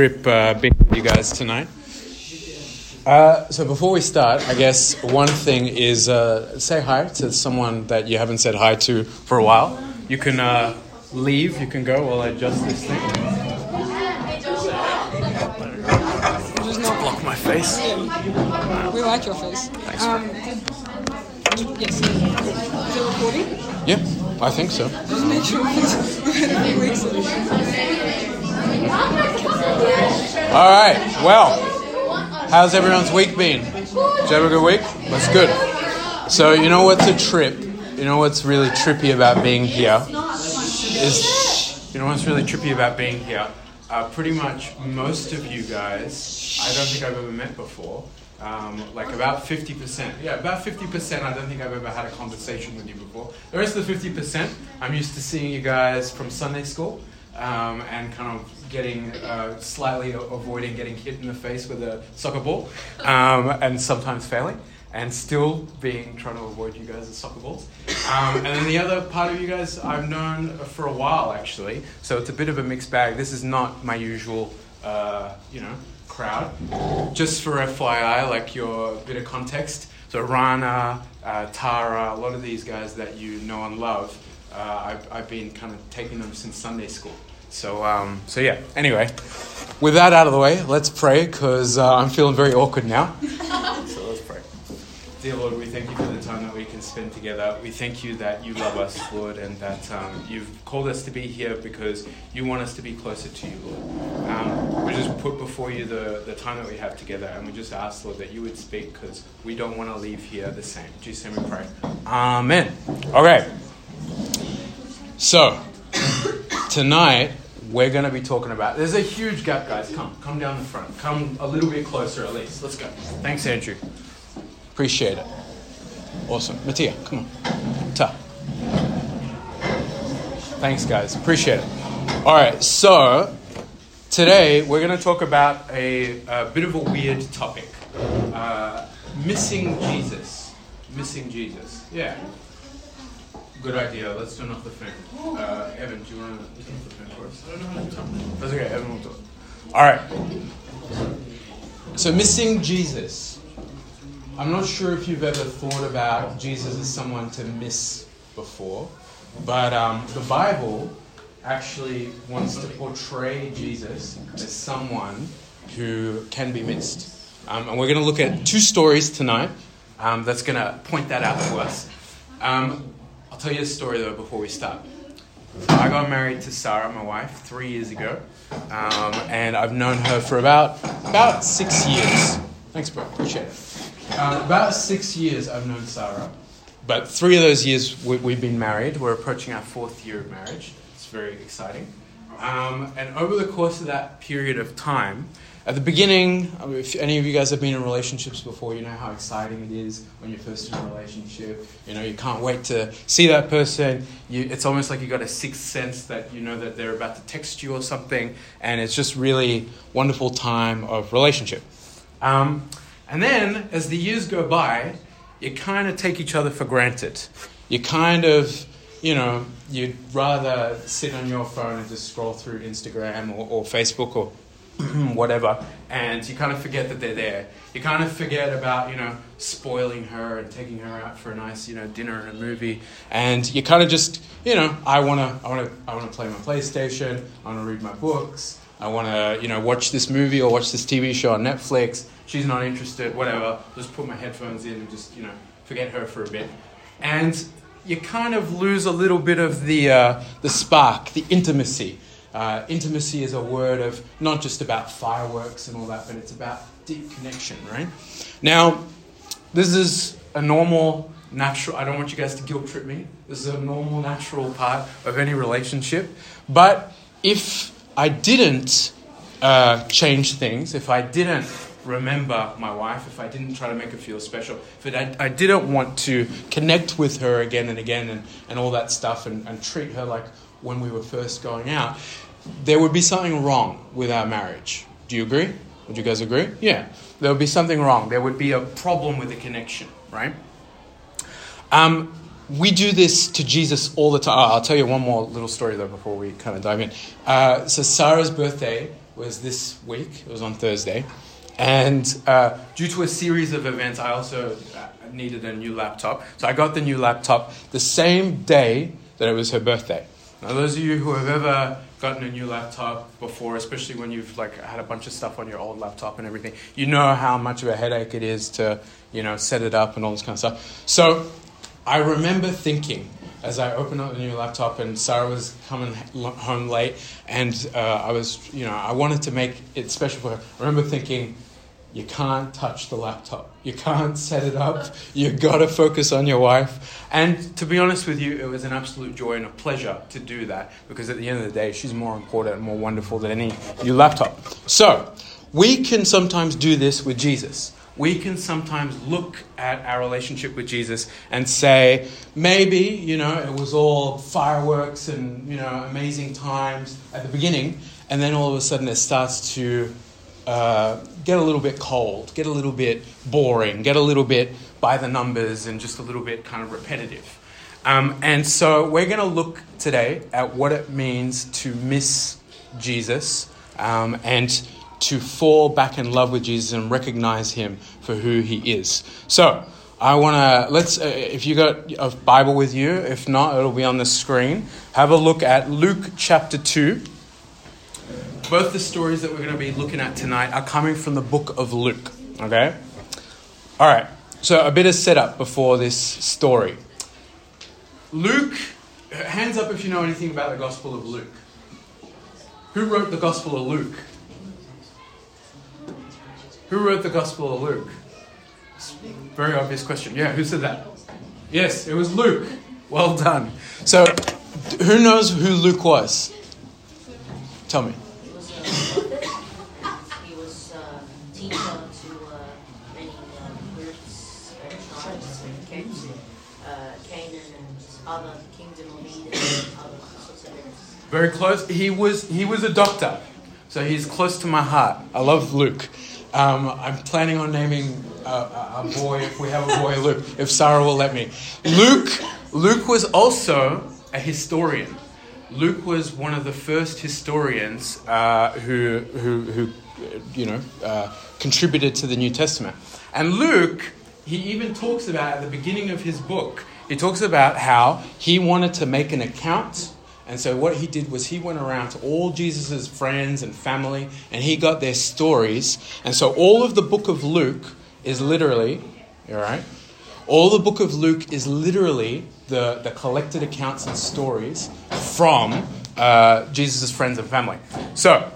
trip uh, being with you guys tonight. Uh, so before we start, I guess one thing is uh, say hi to someone that you haven't said hi to for a while. You can uh, leave, you can go while I adjust this thing. Just not block my face. We like your face. Thanks. Um, yes. Is it recording? Yeah, I think so. Just make sure because All right. Well, how's everyone's week been? Did you have a good week? That's good. So you know what's a trip? You know what's really trippy about being here is you know what's really trippy about being here. Uh, pretty much most of you guys, I don't think I've ever met before. Um, like about 50%. Yeah, about 50%. I don't think I've ever had a conversation with you before. The rest of the 50%, I'm used to seeing you guys from Sunday school um, and kind of getting uh, slightly avoiding getting hit in the face with a soccer ball um, and sometimes failing and still being trying to avoid you guys soccer balls. Um, and then the other part of you guys I've known for a while actually, so it's a bit of a mixed bag. This is not my usual, uh, you know, crowd. Just for FYI, like your bit of context. So Rana, uh, Tara, a lot of these guys that you know and love, uh, I've, I've been kind of taking them since Sunday school. So, um, so yeah. Anyway, with that out of the way, let's pray because uh, I'm feeling very awkward now. so let's pray. Dear Lord, we thank you for the time that we can spend together. We thank you that you love us, Lord, and that um, you've called us to be here because you want us to be closer to you, Lord. Um, we just put before you the, the time that we have together, and we just ask, Lord, that you would speak because we don't want to leave here the same. In Jesus' name we pray. Amen. Okay. So, tonight we're going to be talking about. There's a huge gap, guys. Come, come down the front. Come a little bit closer, at least. Let's go. Thanks, Andrew. Appreciate it. Awesome, Mattia. Come on. Ta. Thanks, guys. Appreciate it. All right. So today we're going to talk about a, a bit of a weird topic: uh, missing Jesus. Missing Jesus. Yeah. Good idea. Let's turn off the fan. Uh, Evan, do you want to turn off the fan for us? I don't know how to turn. That's okay. Evan will do it. All right. So, missing Jesus. I'm not sure if you've ever thought about Jesus as someone to miss before, but um, the Bible actually wants to portray Jesus as someone who can be missed. Um, and we're going to look at two stories tonight um, that's going to point that out to us. Um, tell you a story though before we start. I got married to Sarah, my wife, three years ago, um, and I've known her for about about six years. Thanks, bro. Appreciate it. Uh, about six years I've known Sarah, but three of those years we, we've been married. We're approaching our fourth year of marriage. It's very exciting. Um, and over the course of that period of time, at the beginning, if any of you guys have been in relationships before, you know how exciting it is when you're first in a relationship. You know, you can't wait to see that person. You, it's almost like you got a sixth sense that you know that they're about to text you or something, and it's just really wonderful time of relationship. Um, and then, as the years go by, you kind of take each other for granted. You kind of, you know, you'd rather sit on your phone and just scroll through Instagram or, or Facebook or whatever, and you kind of forget that they're there. You kind of forget about, you know, spoiling her and taking her out for a nice, you know, dinner and a movie, and you kind of just, you know, I wanna, I wanna, I wanna play my PlayStation. I wanna read my books. I wanna, you know, watch this movie or watch this TV show on Netflix. She's not interested. Whatever. Just put my headphones in and just, you know, forget her for a bit, and you kind of lose a little bit of the uh, the spark, the intimacy. Uh, intimacy is a word of not just about fireworks and all that, but it's about deep connection, right? Now, this is a normal, natural, I don't want you guys to guilt trip me. This is a normal, natural part of any relationship. But if I didn't uh, change things, if I didn't remember my wife, if I didn't try to make her feel special, if I, I didn't want to connect with her again and again and, and all that stuff and, and treat her like when we were first going out, there would be something wrong with our marriage. Do you agree? Would you guys agree? Yeah. There would be something wrong. There would be a problem with the connection, right? Um, we do this to Jesus all the time. I'll tell you one more little story though before we kind of dive in. Uh, so Sarah's birthday was this week. It was on Thursday. And uh, due to a series of events, I also uh, needed a new laptop. So I got the new laptop the same day that it was her birthday. Now, those of you who have ever gotten a new laptop before, especially when you've like had a bunch of stuff on your old laptop and everything, you know how much of a headache it is to, you know, set it up and all this kind of stuff. So I remember thinking as I opened up the new laptop and Sarah was coming home late and uh, I was, you know, I wanted to make it special for her. I remember thinking, you can't touch the laptop. You can't set it up. You've got to focus on your wife. And to be honest with you, it was an absolute joy and a pleasure to do that because at the end of the day, she's more important and more wonderful than any new laptop. So, we can sometimes do this with Jesus. We can sometimes look at our relationship with Jesus and say, maybe, you know, it was all fireworks and, you know, amazing times at the beginning, and then all of a sudden it starts to uh, get a little bit cold, get a little bit boring, get a little bit by the numbers, and just a little bit kind of repetitive. Um, and so we're going to look today at what it means to miss Jesus um, and to fall back in love with Jesus and recognize him for who he is. So, I want to let's uh, if you got a Bible with you, if not it'll be on the screen. Have a look at Luke chapter 2 both the stories that we're going to be looking at tonight are coming from the book of Luke. Okay? All right. So, a bit of setup before this story. Luke, hands up if you know anything about the Gospel of Luke. Who wrote the Gospel of Luke? Who wrote the Gospel of Luke? Very obvious question. Yeah, who said that? Yes, it was Luke. Well done. So, who knows who Luke was? Tell me. Very close. He was he was a doctor, so he's close to my heart. I love Luke. Um, I'm planning on naming a, a, a, boy if we have a boy Luke, if Sarah will let me. Luke Luke was also a historian. Luke was one of the first historians uh, who who who you know uh, contributed to the New Testament. And Luke, he even talks about at the beginning of his book. He talks about how he wanted to make an account and so what he did was he went around to all Jesus' friends and family and he got their stories. And so all of the book of Luke is literally, all right? All the book of Luke is literally the, the collected accounts and stories from uh, Jesus' friends and family. So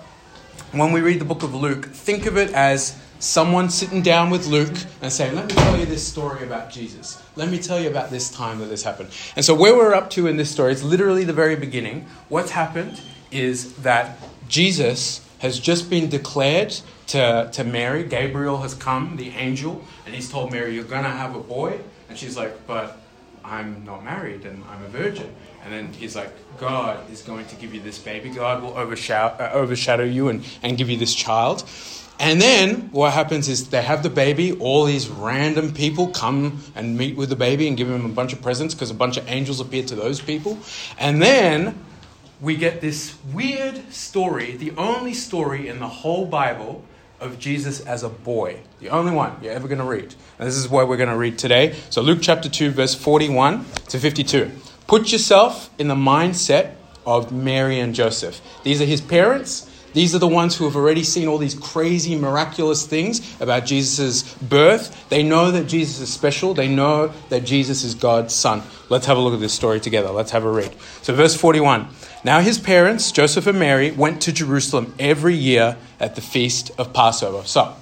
when we read the book of Luke, think of it as someone sitting down with Luke and saying, Let me tell you this story about Jesus. Let me tell you about this time that this happened. And so, where we're up to in this story, it's literally the very beginning. What's happened is that Jesus has just been declared to, to Mary. Gabriel has come, the angel, and he's told Mary, You're going to have a boy. And she's like, But I'm not married and I'm a virgin. And then he's like, God is going to give you this baby. God will overshadow, uh, overshadow you and, and give you this child. And then what happens is they have the baby, all these random people come and meet with the baby and give him a bunch of presents because a bunch of angels appear to those people. And then we get this weird story, the only story in the whole Bible of Jesus as a boy. The only one you're ever going to read. And this is what we're going to read today. So, Luke chapter 2, verse 41 to 52. Put yourself in the mindset of Mary and Joseph. These are his parents. These are the ones who have already seen all these crazy, miraculous things about Jesus' birth. They know that Jesus is special. They know that Jesus is God's son. Let's have a look at this story together. Let's have a read. So, verse 41. Now his parents, Joseph and Mary, went to Jerusalem every year at the feast of Passover. So,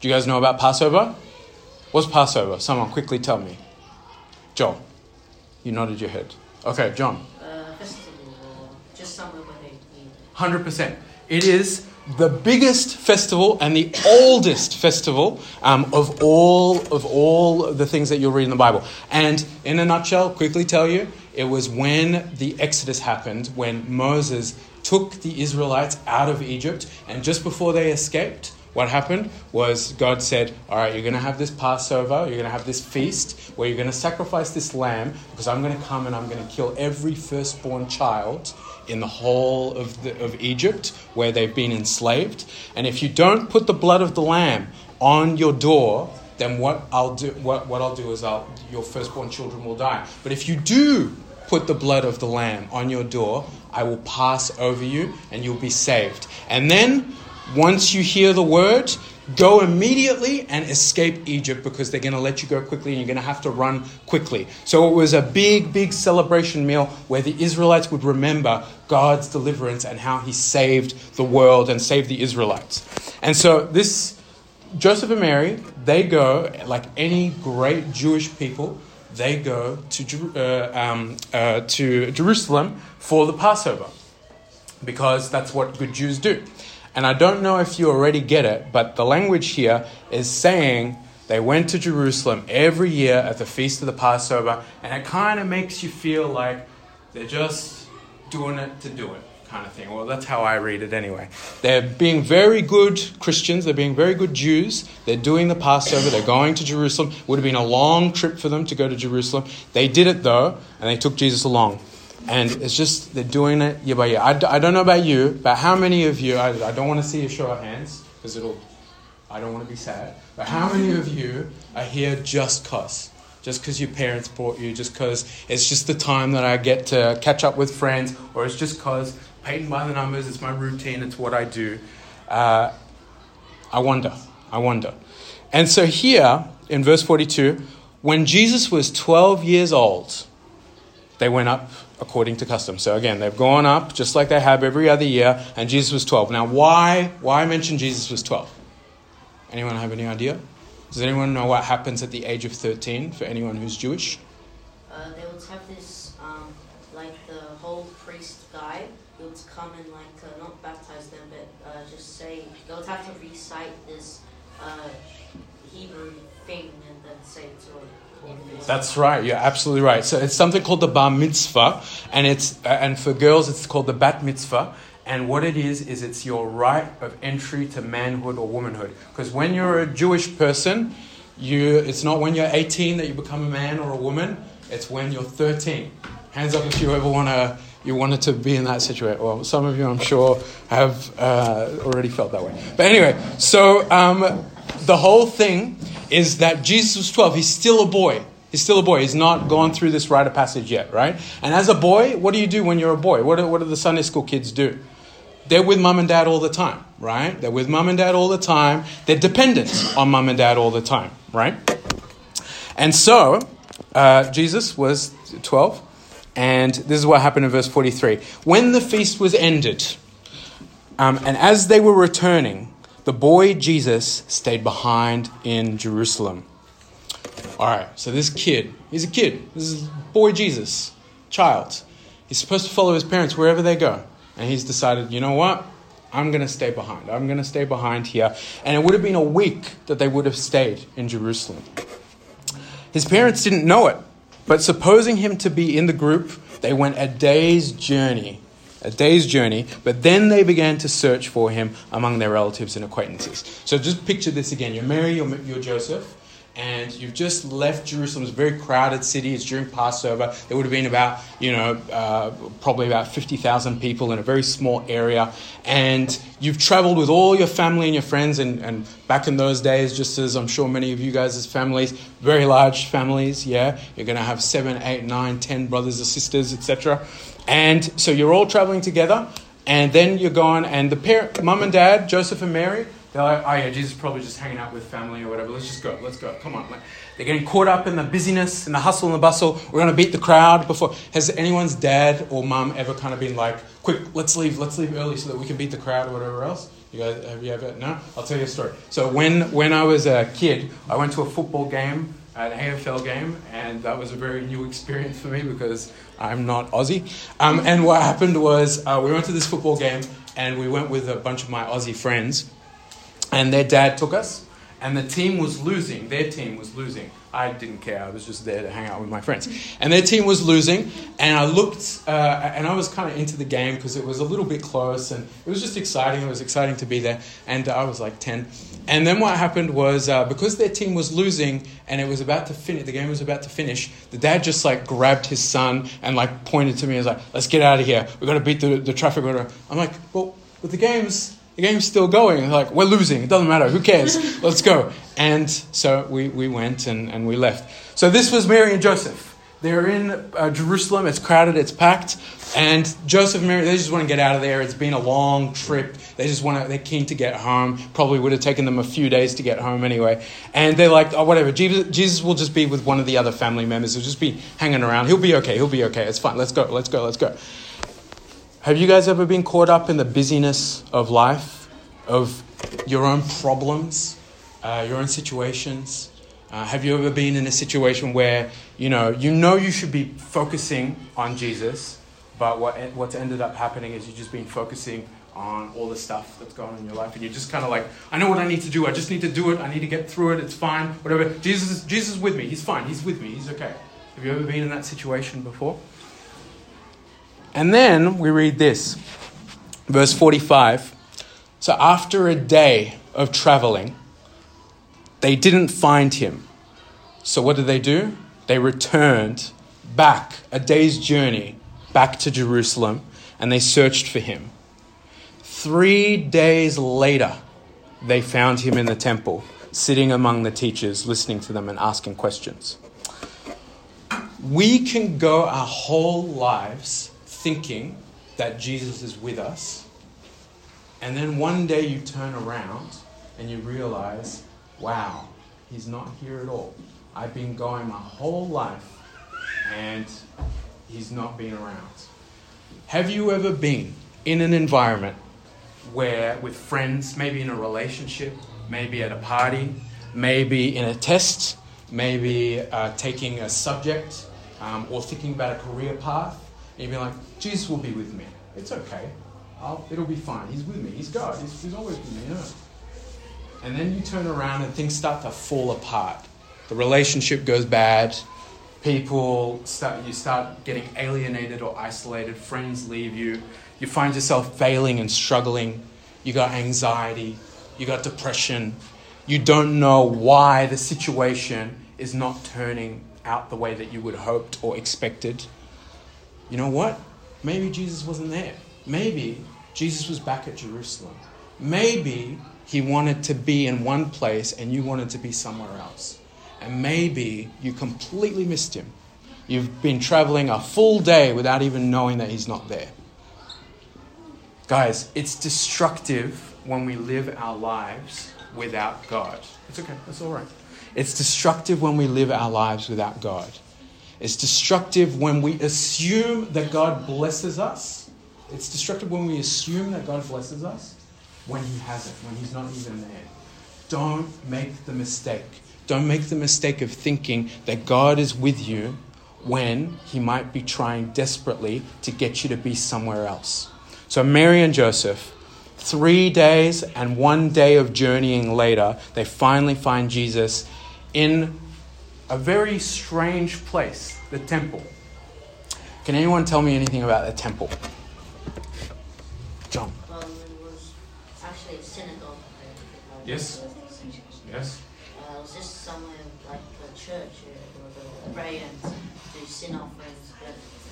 do you guys know about Passover? What's Passover? Someone quickly tell me. John, you nodded your head. Okay, John. Uh, festival, just somewhere where they eat. 100%. It is the biggest festival and the oldest festival um, of all of all the things that you'll read in the Bible. And in a nutshell, quickly tell you, it was when the Exodus happened, when Moses took the Israelites out of Egypt, and just before they escaped, what happened was God said, All right, you're going to have this Passover, you're going to have this feast where you're going to sacrifice this lamb because I'm going to come and I'm going to kill every firstborn child in the whole of, the, of Egypt where they've been enslaved. And if you don't put the blood of the lamb on your door, then what I'll do, what, what I'll do is I'll, your firstborn children will die. But if you do put the blood of the lamb on your door, I will pass over you and you'll be saved. And then, once you hear the word, go immediately and escape Egypt because they're going to let you go quickly and you're going to have to run quickly. So it was a big, big celebration meal where the Israelites would remember God's deliverance and how he saved the world and saved the Israelites. And so this Joseph and Mary, they go, like any great Jewish people, they go to, uh, um, uh, to Jerusalem for the Passover because that's what good Jews do. And I don't know if you already get it, but the language here is saying they went to Jerusalem every year at the feast of the Passover, and it kind of makes you feel like they're just doing it to do it, kind of thing. Well, that's how I read it anyway. They're being very good Christians, they're being very good Jews, they're doing the Passover, they're going to Jerusalem. Would have been a long trip for them to go to Jerusalem. They did it though, and they took Jesus along. And it's just, they're doing it year by year. I, I don't know about you, but how many of you, I, I don't want to see a show of hands, because it'll, I don't want to be sad, but how many of you are here just cause? Just because your parents brought you, just because it's just the time that I get to catch up with friends, or it's just because Peyton by the numbers, it's my routine, it's what I do. Uh, I wonder. I wonder. And so here in verse 42, when Jesus was 12 years old, they went up according to custom. So again, they've gone up just like they have every other year, and Jesus was 12. Now, why, why mention Jesus was 12? Anyone have any idea? Does anyone know what happens at the age of 13 for anyone who's Jewish? Uh, they would have this, um, like the whole priest guy. He would come and like uh, not baptize them, but uh, just say they would have to recite this uh, Hebrew thing and then say it to him. That's right. You're absolutely right. So it's something called the bar mitzvah, and it's uh, and for girls it's called the bat mitzvah. And what it is is it's your right of entry to manhood or womanhood. Because when you're a Jewish person, you it's not when you're 18 that you become a man or a woman. It's when you're 13. Hands up if you ever want to you wanted to be in that situation. Well, some of you, I'm sure, have uh, already felt that way. But anyway, so um, the whole thing is that Jesus was 12. He's still a boy. He's still a boy. He's not gone through this rite of passage yet, right? And as a boy, what do you do when you're a boy? What do, what do the Sunday school kids do? They're with mum and dad all the time, right? They're with mum and dad all the time. They're dependent on mum and dad all the time, right? And so, uh, Jesus was 12, and this is what happened in verse 43. When the feast was ended, um, and as they were returning, the boy Jesus stayed behind in Jerusalem. All right, so this kid, he's a kid. This is boy Jesus, child. He's supposed to follow his parents wherever they go. And he's decided, you know what? I'm going to stay behind. I'm going to stay behind here. And it would have been a week that they would have stayed in Jerusalem. His parents didn't know it, but supposing him to be in the group, they went a day's journey. A day's journey, but then they began to search for him among their relatives and acquaintances. So just picture this again. You're Mary, you're, you're Joseph, and you've just left Jerusalem. It's a very crowded city. It's during Passover. There would have been about, you know, uh, probably about 50,000 people in a very small area. And you've traveled with all your family and your friends. And, and back in those days, just as I'm sure many of you guys' families, very large families, yeah, you're going to have seven, eight, nine, ten brothers or sisters, etc. And so you're all traveling together. And then you're gone, and the parent, mum and dad, Joseph and Mary, they're like, oh yeah, Jesus is probably just hanging out with family or whatever. Let's just go. Let's go. Come on. Like, they're getting caught up in the busyness and the hustle and the bustle. We're going to beat the crowd before. Has anyone's dad or mum ever kind of been like, quick, let's leave, let's leave early so that we can beat the crowd or whatever else? You guys, have you ever? No? I'll tell you a story. So when, when I was a kid, I went to a football game, an AFL game, and that was a very new experience for me because I'm not Aussie. Um, and what happened was uh, we went to this football game and we went with a bunch of my Aussie friends and their dad took us and the team was losing. Their team was losing. I didn't care. I was just there to hang out with my friends. And their team was losing, and I looked, uh, and I was kind of into the game because it was a little bit close, and it was just exciting. It was exciting to be there, and I was like 10. And then what happened was uh, because their team was losing, and it was about to finish, the game was about to finish, the dad just like grabbed his son and like pointed to me and was like, let's get out of here. We've got to beat the, the traffic. I'm like, well, but the game's the game's still going. Like, we're losing. It doesn't matter. Who cares? Let's go. And so we, we went and, and we left. So this was Mary and Joseph. They're in uh, Jerusalem. It's crowded. It's packed. And Joseph and Mary, they just want to get out of there. It's been a long trip. They just want to, they're keen to get home. Probably would have taken them a few days to get home anyway. And they're like, oh, whatever. Jesus, Jesus will just be with one of the other family members. He'll just be hanging around. He'll be okay. He'll be okay. It's fine. Let's go. Let's go. Let's go. Have you guys ever been caught up in the busyness of life, of your own problems, uh, your own situations? Uh, have you ever been in a situation where you know you know you should be focusing on Jesus, but what what's ended up happening is you've just been focusing on all the stuff that's going on in your life, and you're just kind of like, I know what I need to do. I just need to do it. I need to get through it. It's fine. Whatever. Jesus, Jesus is with me. He's fine. He's with me. He's okay. Have you ever been in that situation before? And then we read this, verse 45. So after a day of traveling, they didn't find him. So what did they do? They returned back a day's journey back to Jerusalem and they searched for him. Three days later, they found him in the temple, sitting among the teachers, listening to them and asking questions. We can go our whole lives thinking that Jesus is with us, and then one day you turn around and you realize, wow, he's not here at all. I've been going my whole life and he's not been around. Have you ever been in an environment where, with friends, maybe in a relationship, maybe at a party, maybe in a test, maybe uh, taking a subject, um, or thinking about a career path, and you'd be like, Jesus will be with me. It's okay. I'll, it'll be fine. He's with me. He's God. He's, he's always with me. And then you turn around and things start to fall apart. The relationship goes bad. People start, you start getting alienated or isolated. Friends leave you. You find yourself failing and struggling. You got anxiety. You got depression. You don't know why the situation is not turning out the way that you would hoped or expected you know what? Maybe Jesus wasn't there. Maybe Jesus was back at Jerusalem. Maybe he wanted to be in one place and you wanted to be somewhere else. And maybe you completely missed him. You've been traveling a full day without even knowing that he's not there. Guys, it's destructive when we live our lives without God. It's okay, that's all right. It's destructive when we live our lives without God. It's destructive when we assume that God blesses us. It's destructive when we assume that God blesses us when He hasn't, when He's not even there. Don't make the mistake. Don't make the mistake of thinking that God is with you when He might be trying desperately to get you to be somewhere else. So, Mary and Joseph, three days and one day of journeying later, they finally find Jesus in a very strange place, the temple. Can anyone tell me anything about the temple? John. Well, it was actually a synagogue. Yes. Yes. Uh, it was just somewhere like a church uh, or the and do sin offerings,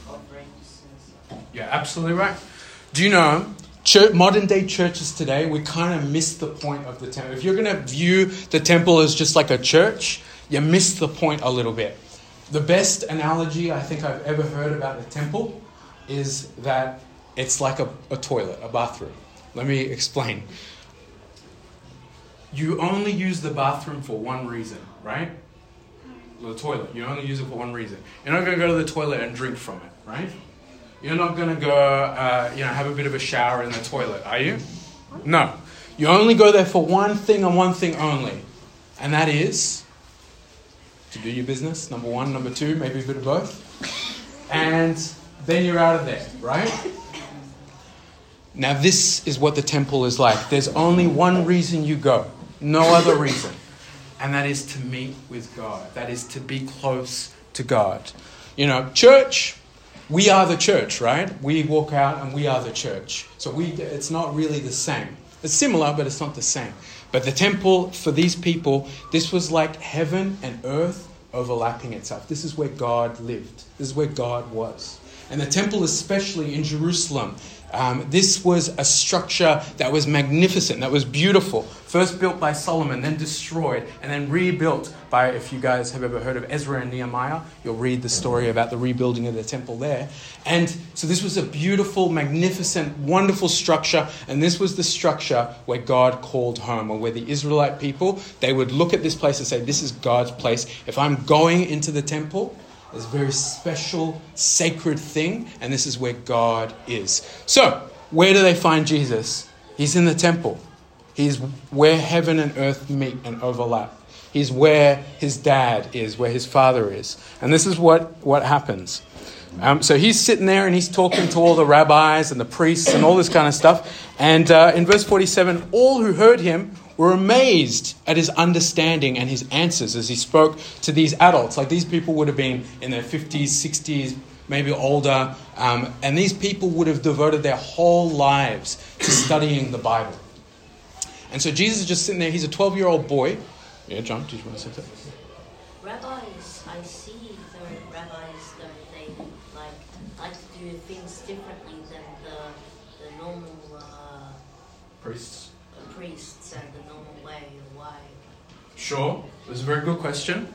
offerings and. Yeah, absolutely right. Do you know church, modern day churches today, we kind of miss the point of the temple. If you're going to view the temple as just like a church, you miss the point a little bit. The best analogy I think I've ever heard about the temple is that it's like a, a toilet, a bathroom. Let me explain. You only use the bathroom for one reason, right? The toilet. You only use it for one reason. You're not going to go to the toilet and drink from it, right? You're not going to go, uh, you know, have a bit of a shower in the toilet, are you? No. You only go there for one thing and one thing only, and that is to do your business, number one. Number two, maybe a bit of both. And then you're out of there, right? Now, this is what the temple is like. There's only one reason you go, no other reason. and that is to meet with God. That is to be close to God. You know, church, we are the church, right? We walk out and we are the church. So we, it's not really the same. It's similar, but it's not the same. But the temple for these people, this was like heaven and earth overlapping itself. This is where God lived. This is where God was. And the temple, especially in Jerusalem, um, this was a structure that was magnificent, that was beautiful. First built by Solomon, then destroyed, and then rebuilt by, if you guys have ever heard of Ezra and Nehemiah, you'll read the story about the rebuilding of the temple there. And so this was a beautiful, magnificent, wonderful structure, and this was the structure where God called home, or where the Israelite people, they would look at this place and say, This is God's place. If I'm going into the temple, a very special, sacred thing, and this is where God is. So, where do they find Jesus? He's in the temple. He's where heaven and earth meet and overlap. He's where his dad is, where his father is. And this is what, what happens. Um, so he's sitting there and he's talking to all the rabbis and the priests and all this kind of stuff. And uh, in verse 47, all who heard him were amazed at his understanding and his answers as he spoke to these adults. Like these people would have been in their 50s, 60s, maybe older, um, and these people would have devoted their whole lives to studying the Bible. And so Jesus is just sitting there. He's a 12 year old boy. Yeah, John, did you want to say that? Rabbis, I see the rabbis that they like like to do things differently than the the normal uh, Priests. Priests and the normal way. Why? Sure. It was a very good question.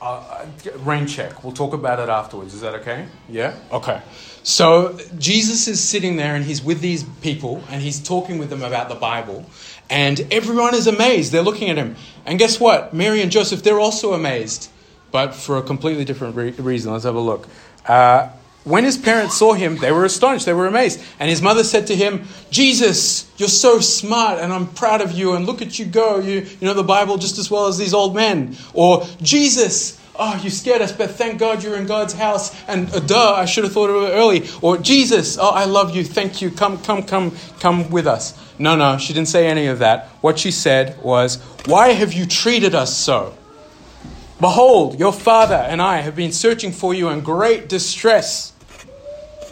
Uh, uh, rain check. We'll talk about it afterwards. Is that okay? Yeah? Okay. So Jesus is sitting there and he's with these people and he's talking with them about the Bible. And everyone is amazed. They're looking at him. And guess what? Mary and Joseph, they're also amazed, but for a completely different re- reason. Let's have a look. Uh, when his parents saw him, they were astonished, they were amazed. And his mother said to him, Jesus, you're so smart, and I'm proud of you, and look at you go. You, you know the Bible just as well as these old men. Or, Jesus, oh, you scared us, but thank God you're in God's house. And uh, duh, I should have thought of it early. Or, Jesus, oh, I love you, thank you, come, come, come, come with us. No, no, she didn't say any of that. What she said was, Why have you treated us so? Behold, your father and I have been searching for you in great distress.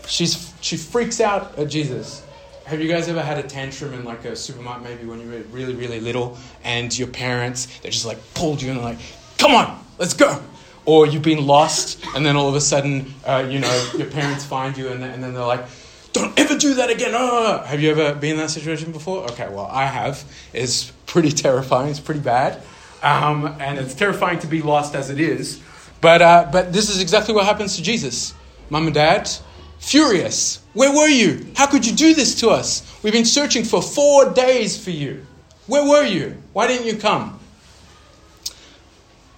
She's, she freaks out at Jesus. Have you guys ever had a tantrum in like a supermarket, maybe when you were really, really little, and your parents, they just like pulled you and like, come on, let's go. Or you've been lost, and then all of a sudden, uh, you know, your parents find you, and, and then they're like, don't ever do that again. Oh. Have you ever been in that situation before? Okay, well, I have. It's pretty terrifying. It's pretty bad. Um, and it's terrifying to be lost as it is. But, uh, but this is exactly what happens to Jesus. Mom and dad, furious. Where were you? How could you do this to us? We've been searching for four days for you. Where were you? Why didn't you come?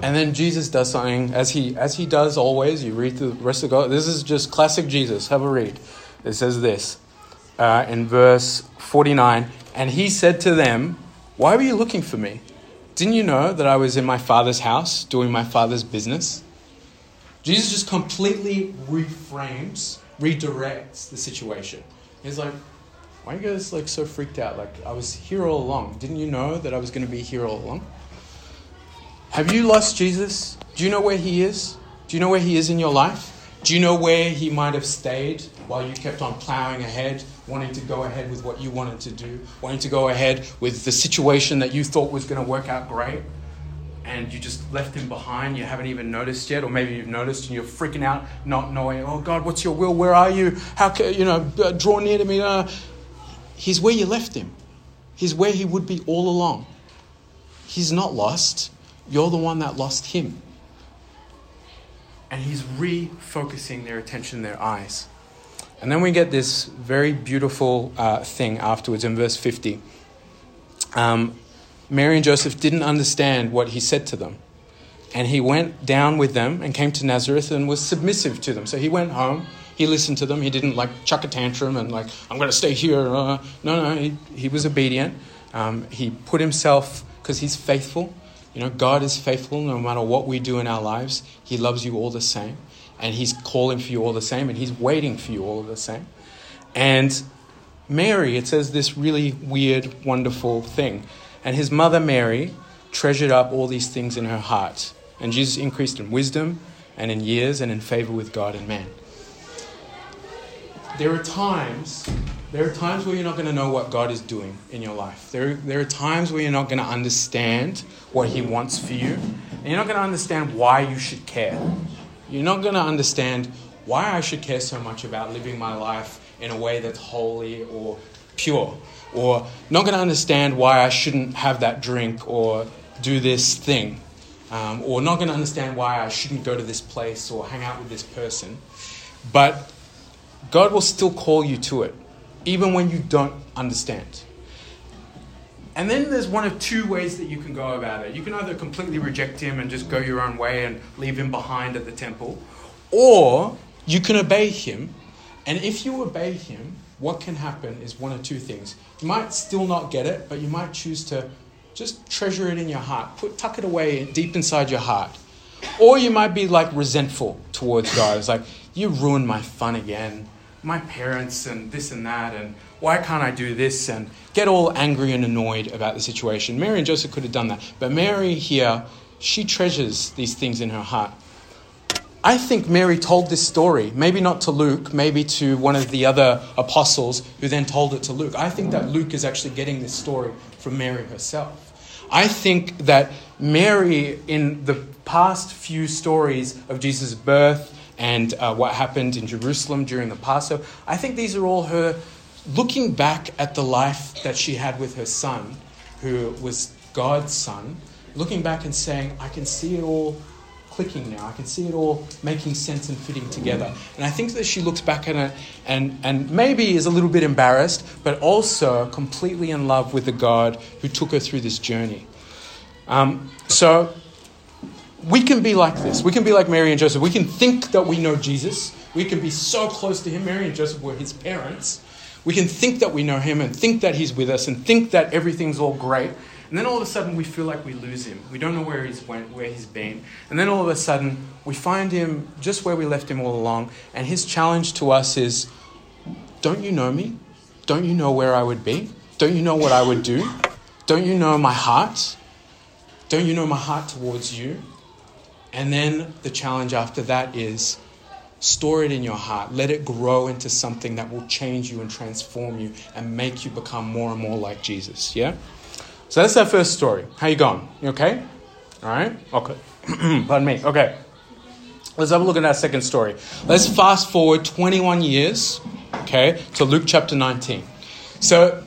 And then Jesus does something as he as he does always. You read the rest of God. This is just classic Jesus. Have a read. It says this uh, in verse 49 And he said to them, Why were you looking for me? Didn't you know that I was in my father's house doing my father's business? Jesus just completely reframes, redirects the situation. He's like, Why are you guys like so freaked out? Like, I was here all along. Didn't you know that I was going to be here all along? Have you lost Jesus? Do you know where he is? Do you know where he is in your life? Do you know where he might have stayed while you kept on plowing ahead, wanting to go ahead with what you wanted to do, wanting to go ahead with the situation that you thought was going to work out great? And you just left him behind, you haven't even noticed yet, or maybe you've noticed and you're freaking out, not knowing, oh God, what's your will? Where are you? How can, you know, uh, draw near to me? Uh, he's where you left him, he's where he would be all along. He's not lost. You're the one that lost him. And he's refocusing their attention, their eyes. And then we get this very beautiful uh, thing afterwards in verse 50. Um, Mary and Joseph didn't understand what he said to them. And he went down with them and came to Nazareth and was submissive to them. So he went home, he listened to them. He didn't like chuck a tantrum and like, I'm going to stay here. Uh, no, no, he, he was obedient. Um, he put himself, because he's faithful, you know, God is faithful no matter what we do in our lives. He loves you all the same. And He's calling for you all the same. And He's waiting for you all the same. And Mary, it says this really weird, wonderful thing. And his mother Mary treasured up all these things in her heart. And Jesus increased in wisdom and in years and in favor with God and man. There are times, there are times where you're not going to know what God is doing in your life. There, there are times where you're not going to understand what He wants for you. And you're not going to understand why you should care. You're not going to understand why I should care so much about living my life in a way that's holy or pure. Or not going to understand why I shouldn't have that drink or do this thing. Um, or not going to understand why I shouldn't go to this place or hang out with this person. But God will still call you to it, even when you don't understand. And then there's one of two ways that you can go about it. You can either completely reject him and just go your own way and leave him behind at the temple, or you can obey him. And if you obey him, what can happen is one of two things. You might still not get it, but you might choose to just treasure it in your heart, put tuck it away deep inside your heart. Or you might be like resentful towards God. It's like, you ruined my fun again. My parents and this and that, and why can't I do this? And get all angry and annoyed about the situation. Mary and Joseph could have done that. But Mary here, she treasures these things in her heart. I think Mary told this story, maybe not to Luke, maybe to one of the other apostles who then told it to Luke. I think that Luke is actually getting this story from Mary herself. I think that Mary, in the past few stories of Jesus' birth and uh, what happened in Jerusalem during the Passover, I think these are all her looking back at the life that she had with her son, who was God's son, looking back and saying, I can see it all clicking now. I can see it all making sense and fitting together. And I think that she looks back at it and, and maybe is a little bit embarrassed, but also completely in love with the God who took her through this journey. Um, so we can be like this. We can be like Mary and Joseph. We can think that we know Jesus. We can be so close to him. Mary and Joseph were his parents. We can think that we know him and think that he's with us and think that everything's all great. And then all of a sudden we feel like we lose him. We don't know where he's went, where he's been. And then all of a sudden we find him just where we left him all along. And his challenge to us is, don't you know me? Don't you know where I would be? Don't you know what I would do? Don't you know my heart? Don't you know my heart towards you? And then the challenge after that is store it in your heart. Let it grow into something that will change you and transform you and make you become more and more like Jesus. Yeah? So that's our first story. How you going? You okay? All right? Okay. Pardon me. Okay. Let's have a look at our second story. Let's fast forward 21 years, okay, to Luke chapter 19. So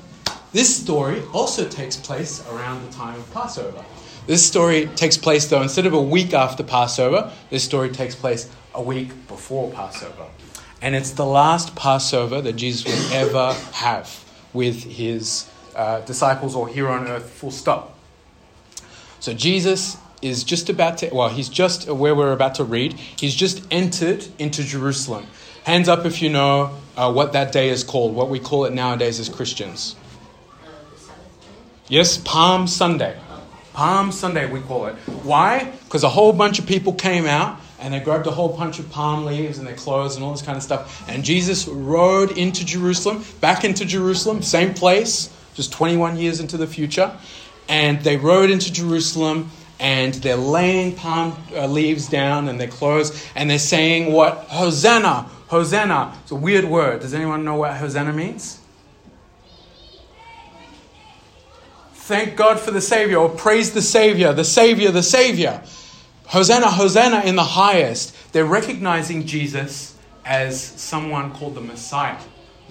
this story also takes place around the time of Passover. This story takes place, though, instead of a week after Passover, this story takes place a week before Passover. And it's the last Passover that Jesus will ever have with his uh, disciples or here on earth, full stop. So Jesus is just about to, well, he's just where we're about to read, he's just entered into Jerusalem. Hands up if you know uh, what that day is called, what we call it nowadays as Christians. Yes, Palm Sunday. Palm Sunday, we call it. Why? Because a whole bunch of people came out and they grabbed a whole bunch of palm leaves and their clothes and all this kind of stuff. And Jesus rode into Jerusalem, back into Jerusalem, same place, just 21 years into the future. And they rode into Jerusalem and they're laying palm uh, leaves down and their clothes and they're saying what? Hosanna, Hosanna. It's a weird word. Does anyone know what Hosanna means? Thank God for the Savior, or praise the Savior, the Savior, the Savior. Hosanna, Hosanna in the highest. They're recognizing Jesus as someone called the Messiah.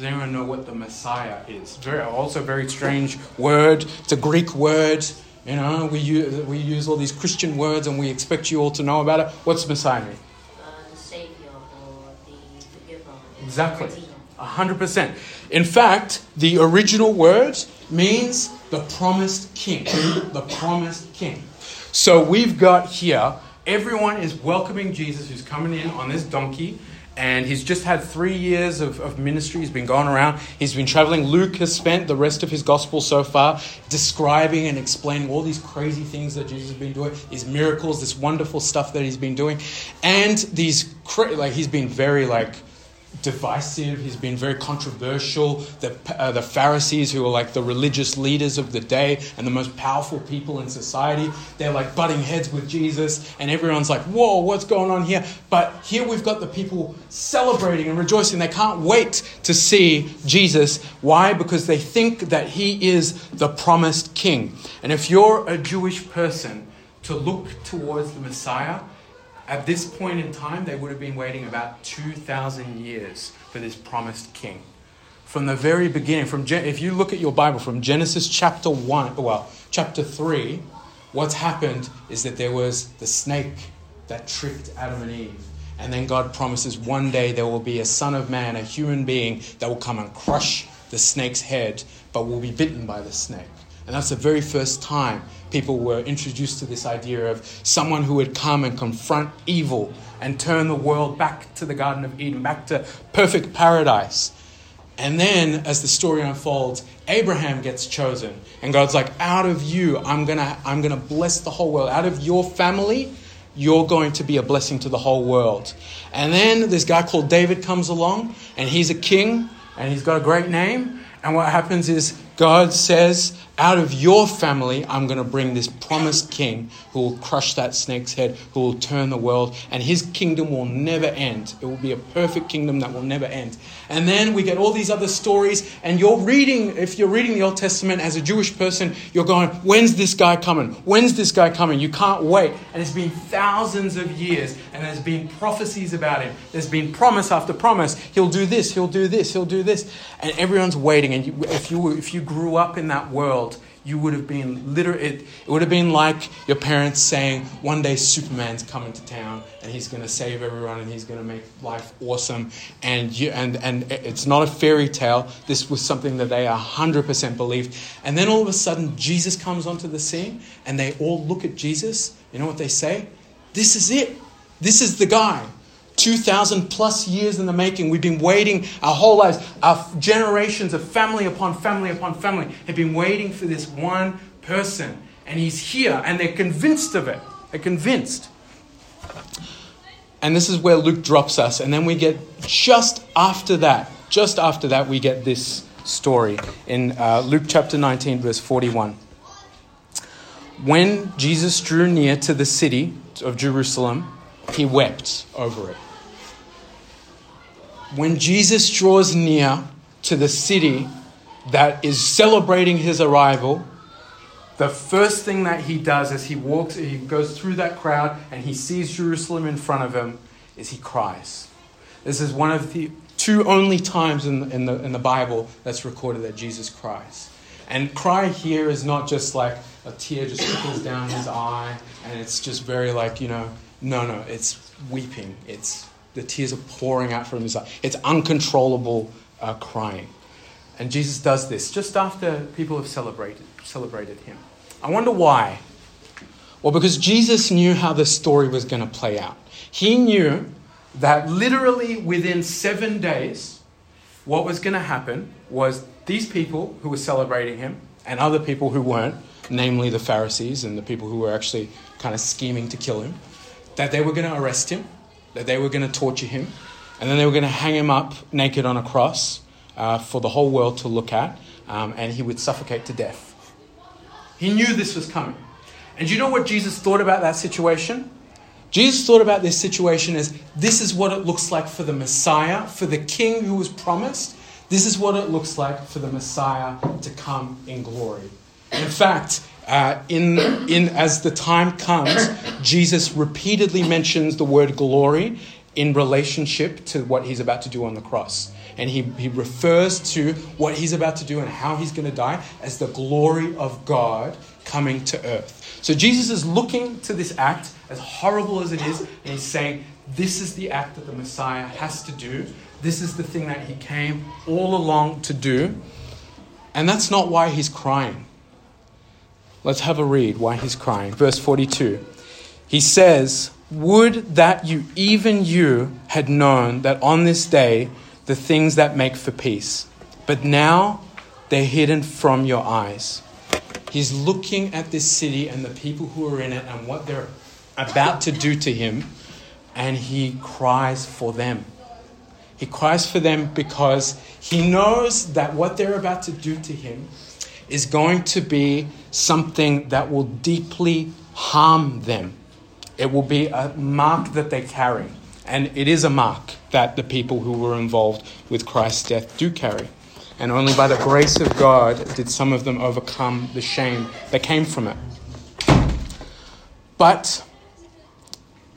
Does anyone know what the Messiah is? Very, also a very strange word. It's a Greek word. You know, we use, we use all these Christian words and we expect you all to know about it. What's Messiah mean? Uh, the Savior or the Forgiver. Exactly. Redeemer. A hundred percent. In fact, the original word means the promised king. the promised king. So we've got here, everyone is welcoming Jesus who's coming in on this donkey. And he's just had three years of, of ministry. He's been going around. He's been traveling. Luke has spent the rest of his gospel so far describing and explaining all these crazy things that Jesus has been doing, these miracles, this wonderful stuff that he's been doing. And these, like, he's been very, like, divisive. He's been very controversial. The, uh, the Pharisees, who are like the religious leaders of the day and the most powerful people in society, they're like butting heads with Jesus, and everyone's like, whoa, what's going on here? But here we've got the people celebrating and rejoicing. They can't wait to see Jesus. Why? Because they think that he is the promised king. And if you're a Jewish person, to look towards the Messiah, at this point in time, they would have been waiting about 2,000 years for this promised king. From the very beginning, from Gen- if you look at your Bible, from Genesis chapter 1, well, chapter 3, what's happened is that there was the snake that tricked Adam and Eve. And then God promises one day there will be a son of man, a human being, that will come and crush the snake's head, but will be bitten by the snake. And that's the very first time people were introduced to this idea of someone who would come and confront evil and turn the world back to the Garden of Eden, back to perfect paradise. And then, as the story unfolds, Abraham gets chosen. And God's like, out of you, I'm going to I'm going to bless the whole world. Out of your family, you're going to be a blessing to the whole world. And then this guy called David comes along, and he's a king, and he's got a great name. And what happens is God says, out of your family, I'm going to bring this promised king who will crush that snake's head, who will turn the world, and his kingdom will never end. It will be a perfect kingdom that will never end. And then we get all these other stories, and you're reading, if you're reading the Old Testament as a Jewish person, you're going, when's this guy coming? When's this guy coming? You can't wait. And it's been thousands of years, and there's been prophecies about him. There's been promise after promise. He'll do this, he'll do this, he'll do this. And everyone's waiting. And if, you, if you grew up in that world, you would have been it, it would have been like your parents saying, one day Superman's coming to town and he's going to save everyone and he's going to make life awesome. And, you, and, and it's not a fairy tale. This was something that they 100% believed. And then all of a sudden, Jesus comes onto the scene and they all look at Jesus. You know what they say? This is it. This is the guy. 2,000 plus years in the making. We've been waiting our whole lives. Our generations of family upon family upon family have been waiting for this one person. And he's here, and they're convinced of it. They're convinced. And this is where Luke drops us. And then we get just after that, just after that, we get this story in uh, Luke chapter 19, verse 41. When Jesus drew near to the city of Jerusalem, he wept over it. When Jesus draws near to the city that is celebrating his arrival, the first thing that he does as he walks, he goes through that crowd and he sees Jerusalem in front of him, is he cries. This is one of the two only times in, in, the, in the Bible that's recorded that Jesus cries. And cry here is not just like a tear just trickles down his eye and it's just very like, you know, no, no, it's weeping. It's the tears are pouring out from his eye. It's uncontrollable uh, crying. And Jesus does this just after people have celebrated, celebrated him. I wonder why. Well, because Jesus knew how the story was going to play out. He knew that literally within seven days, what was going to happen was these people who were celebrating him and other people who weren't, namely the Pharisees and the people who were actually kind of scheming to kill him, that they were going to arrest him, that they were going to torture him, and then they were going to hang him up naked on a cross uh, for the whole world to look at, um, and he would suffocate to death. He knew this was coming. And you know what Jesus thought about that situation? Jesus thought about this situation as this is what it looks like for the Messiah, for the King who was promised. This is what it looks like for the Messiah to come in glory. In fact, uh, in, in, as the time comes, Jesus repeatedly mentions the word glory in relationship to what he's about to do on the cross. And he, he refers to what he's about to do and how he's going to die as the glory of God coming to earth. So Jesus is looking to this act, as horrible as it is, and he's saying, This is the act that the Messiah has to do. This is the thing that he came all along to do. And that's not why he's crying. Let's have a read why he's crying. Verse 42. He says, Would that you, even you, had known that on this day the things that make for peace, but now they're hidden from your eyes. He's looking at this city and the people who are in it and what they're about to do to him, and he cries for them. He cries for them because he knows that what they're about to do to him is going to be something that will deeply harm them. It will be a mark that they carry. And it is a mark that the people who were involved with Christ's death do carry. And only by the grace of God did some of them overcome the shame that came from it. But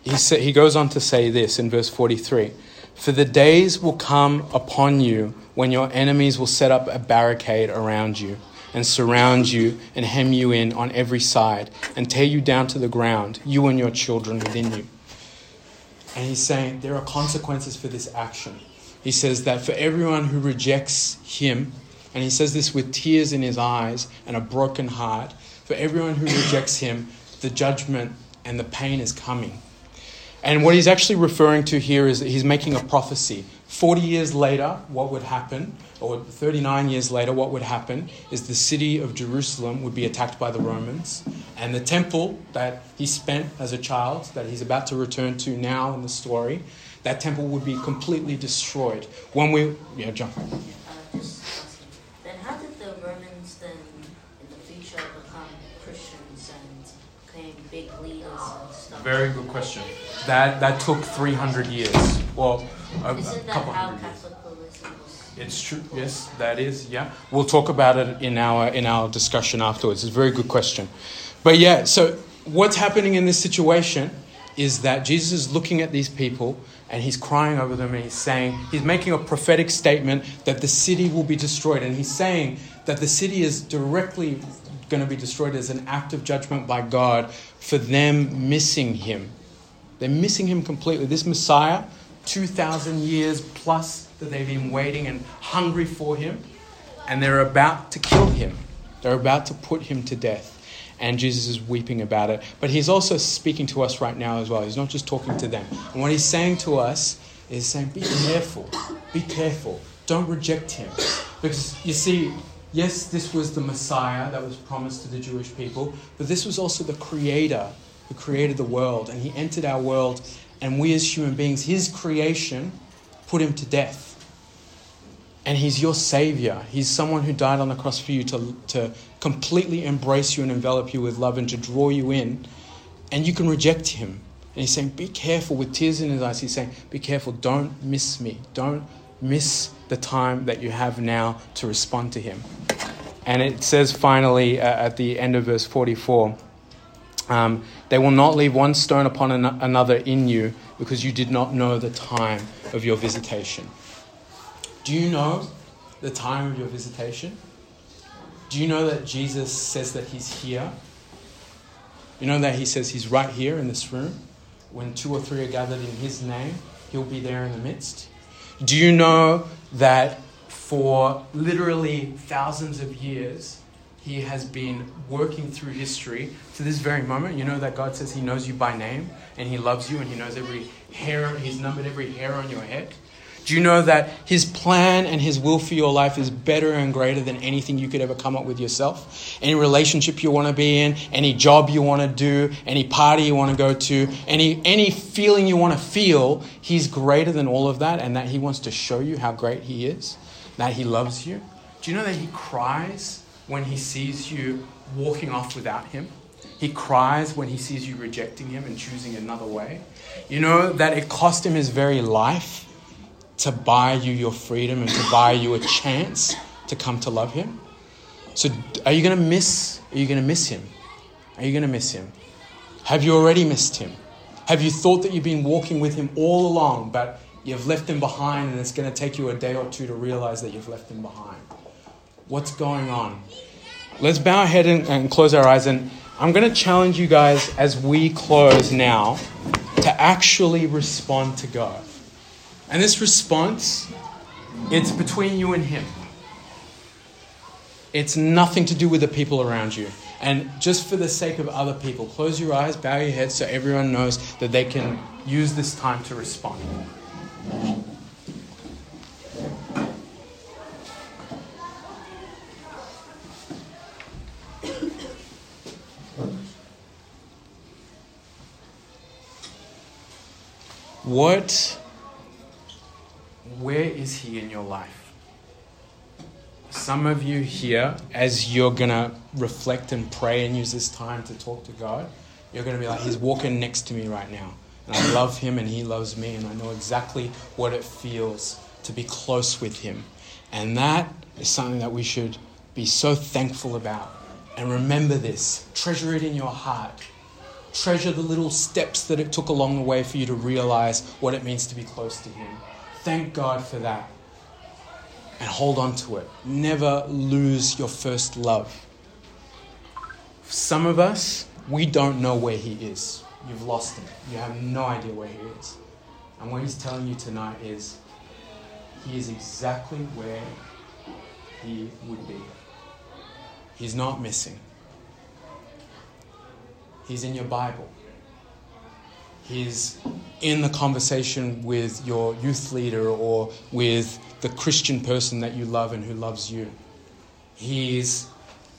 he, sa- he goes on to say this in verse 43 For the days will come upon you when your enemies will set up a barricade around you and surround you and hem you in on every side and tear you down to the ground, you and your children within you. And he's saying there are consequences for this action. He says that for everyone who rejects him, and he says this with tears in his eyes and a broken heart, for everyone who rejects him, the judgment and the pain is coming. And what he's actually referring to here is that he's making a prophecy. 40 years later, what would happen, or 39 years later, what would happen is the city of Jerusalem would be attacked by the Romans, and the temple that he spent as a child, that he's about to return to now in the story, that temple would be completely destroyed. When we, yeah, John. Uh, just asking. Then how did the Romans then in the future become Christians and became big leaders and stuff? Very good question. That that took 300 years. Well, a, a Isn't that couple how hundred years. Catholicism was? It's true. Yes, that is. Yeah, we'll talk about it in our in our discussion afterwards. It's a very good question. But yeah, so what's happening in this situation is that Jesus is looking at these people and he's crying over them and he's saying he's making a prophetic statement that the city will be destroyed and he's saying that the city is directly going to be destroyed as an act of judgment by God for them missing him. They're missing him completely. This Messiah, 2,000 years plus that they've been waiting and hungry for him, and they're about to kill him. They're about to put him to death. And Jesus is weeping about it. But he's also speaking to us right now as well. He's not just talking to them. And what he's saying to us is saying, be careful. Be careful. Don't reject him. Because you see, yes, this was the Messiah that was promised to the Jewish people, but this was also the Creator who created the world. And he entered our world, and we as human beings, his creation, put him to death. And he's your savior. He's someone who died on the cross for you to, to completely embrace you and envelop you with love and to draw you in. And you can reject him. And he's saying, Be careful with tears in his eyes. He's saying, Be careful. Don't miss me. Don't miss the time that you have now to respond to him. And it says finally uh, at the end of verse 44 um, They will not leave one stone upon an- another in you because you did not know the time of your visitation. Do you know the time of your visitation? Do you know that Jesus says that he's here? You know that he says he's right here in this room? When two or three are gathered in his name, he'll be there in the midst. Do you know that for literally thousands of years, he has been working through history to this very moment? You know that God says he knows you by name and he loves you and he knows every hair, he's numbered every hair on your head. Do you know that His plan and His will for your life is better and greater than anything you could ever come up with yourself? Any relationship you want to be in, any job you want to do, any party you want to go to, any, any feeling you want to feel, He's greater than all of that and that He wants to show you how great He is, that He loves you. Do you know that He cries when He sees you walking off without Him? He cries when He sees you rejecting Him and choosing another way. You know that it cost Him His very life to buy you your freedom and to buy you a chance to come to love him. So are you going to miss are you going to miss him? Are you going to miss him? Have you already missed him? Have you thought that you've been walking with him all along but you've left him behind and it's going to take you a day or two to realize that you've left him behind? What's going on? Let's bow our head and, and close our eyes and I'm going to challenge you guys as we close now to actually respond to God. And this response, it's between you and Him. It's nothing to do with the people around you. And just for the sake of other people, close your eyes, bow your head so everyone knows that they can use this time to respond. What where is He in your life? Some of you here, as you're going to reflect and pray and use this time to talk to God, you're going to be like, He's walking next to me right now. And I love Him and He loves me, and I know exactly what it feels to be close with Him. And that is something that we should be so thankful about. And remember this treasure it in your heart. Treasure the little steps that it took along the way for you to realize what it means to be close to Him. Thank God for that. And hold on to it. Never lose your first love. Some of us, we don't know where He is. You've lost Him. You have no idea where He is. And what He's telling you tonight is He is exactly where He would be. He's not missing. He's in your Bible. He's in the conversation with your youth leader or with the Christian person that you love and who loves you. He's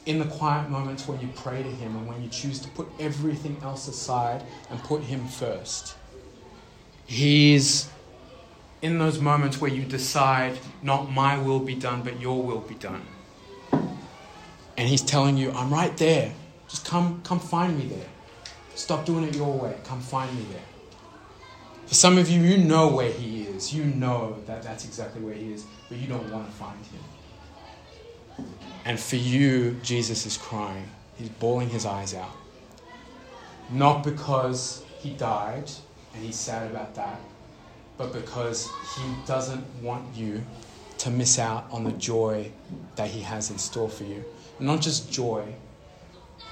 in the quiet moments when you pray to Him and when you choose to put everything else aside and put Him first. He's in those moments where you decide, not my will be done, but your will be done. And He's telling you, I'm right there. Just come, come find me there. Stop doing it your way. Come find me there. For some of you, you know where He is. You know that that's exactly where He is, but you don't want to find Him. And for you, Jesus is crying. He's bawling his eyes out. Not because He died and He's sad about that, but because He doesn't want you to miss out on the joy that He has in store for you. Not just joy,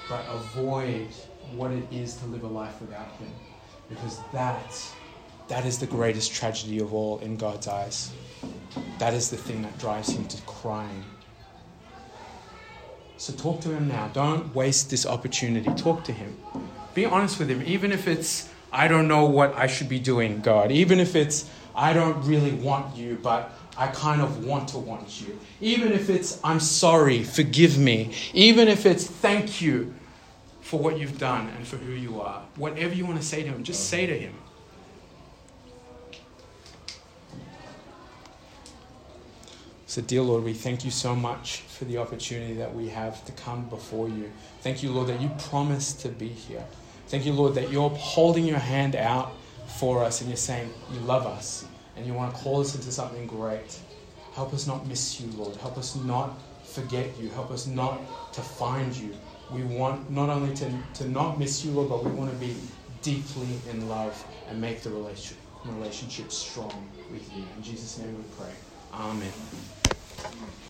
but avoid what it is to live a life without Him. Because that, that is the greatest tragedy of all in God's eyes. That is the thing that drives Him to crying. So talk to Him now. Don't waste this opportunity. Talk to Him. Be honest with Him, even if it's, I don't know what I should be doing, God. Even if it's, I don't really want you, but I kind of want to want you. Even if it's, I'm sorry, forgive me. Even if it's, thank you for what you've done and for who you are. Whatever you want to say to him, just say to him. So, dear Lord, we thank you so much for the opportunity that we have to come before you. Thank you, Lord, that you promised to be here. Thank you, Lord, that you're holding your hand out for us and you're saying you love us and you want to call us into something great. Help us not miss you, Lord. Help us not forget you. Help us not to find you. We want not only to, to not miss you, Lord, but we want to be deeply in love and make the relationship, relationship strong with you. In Jesus' name we pray. Amen.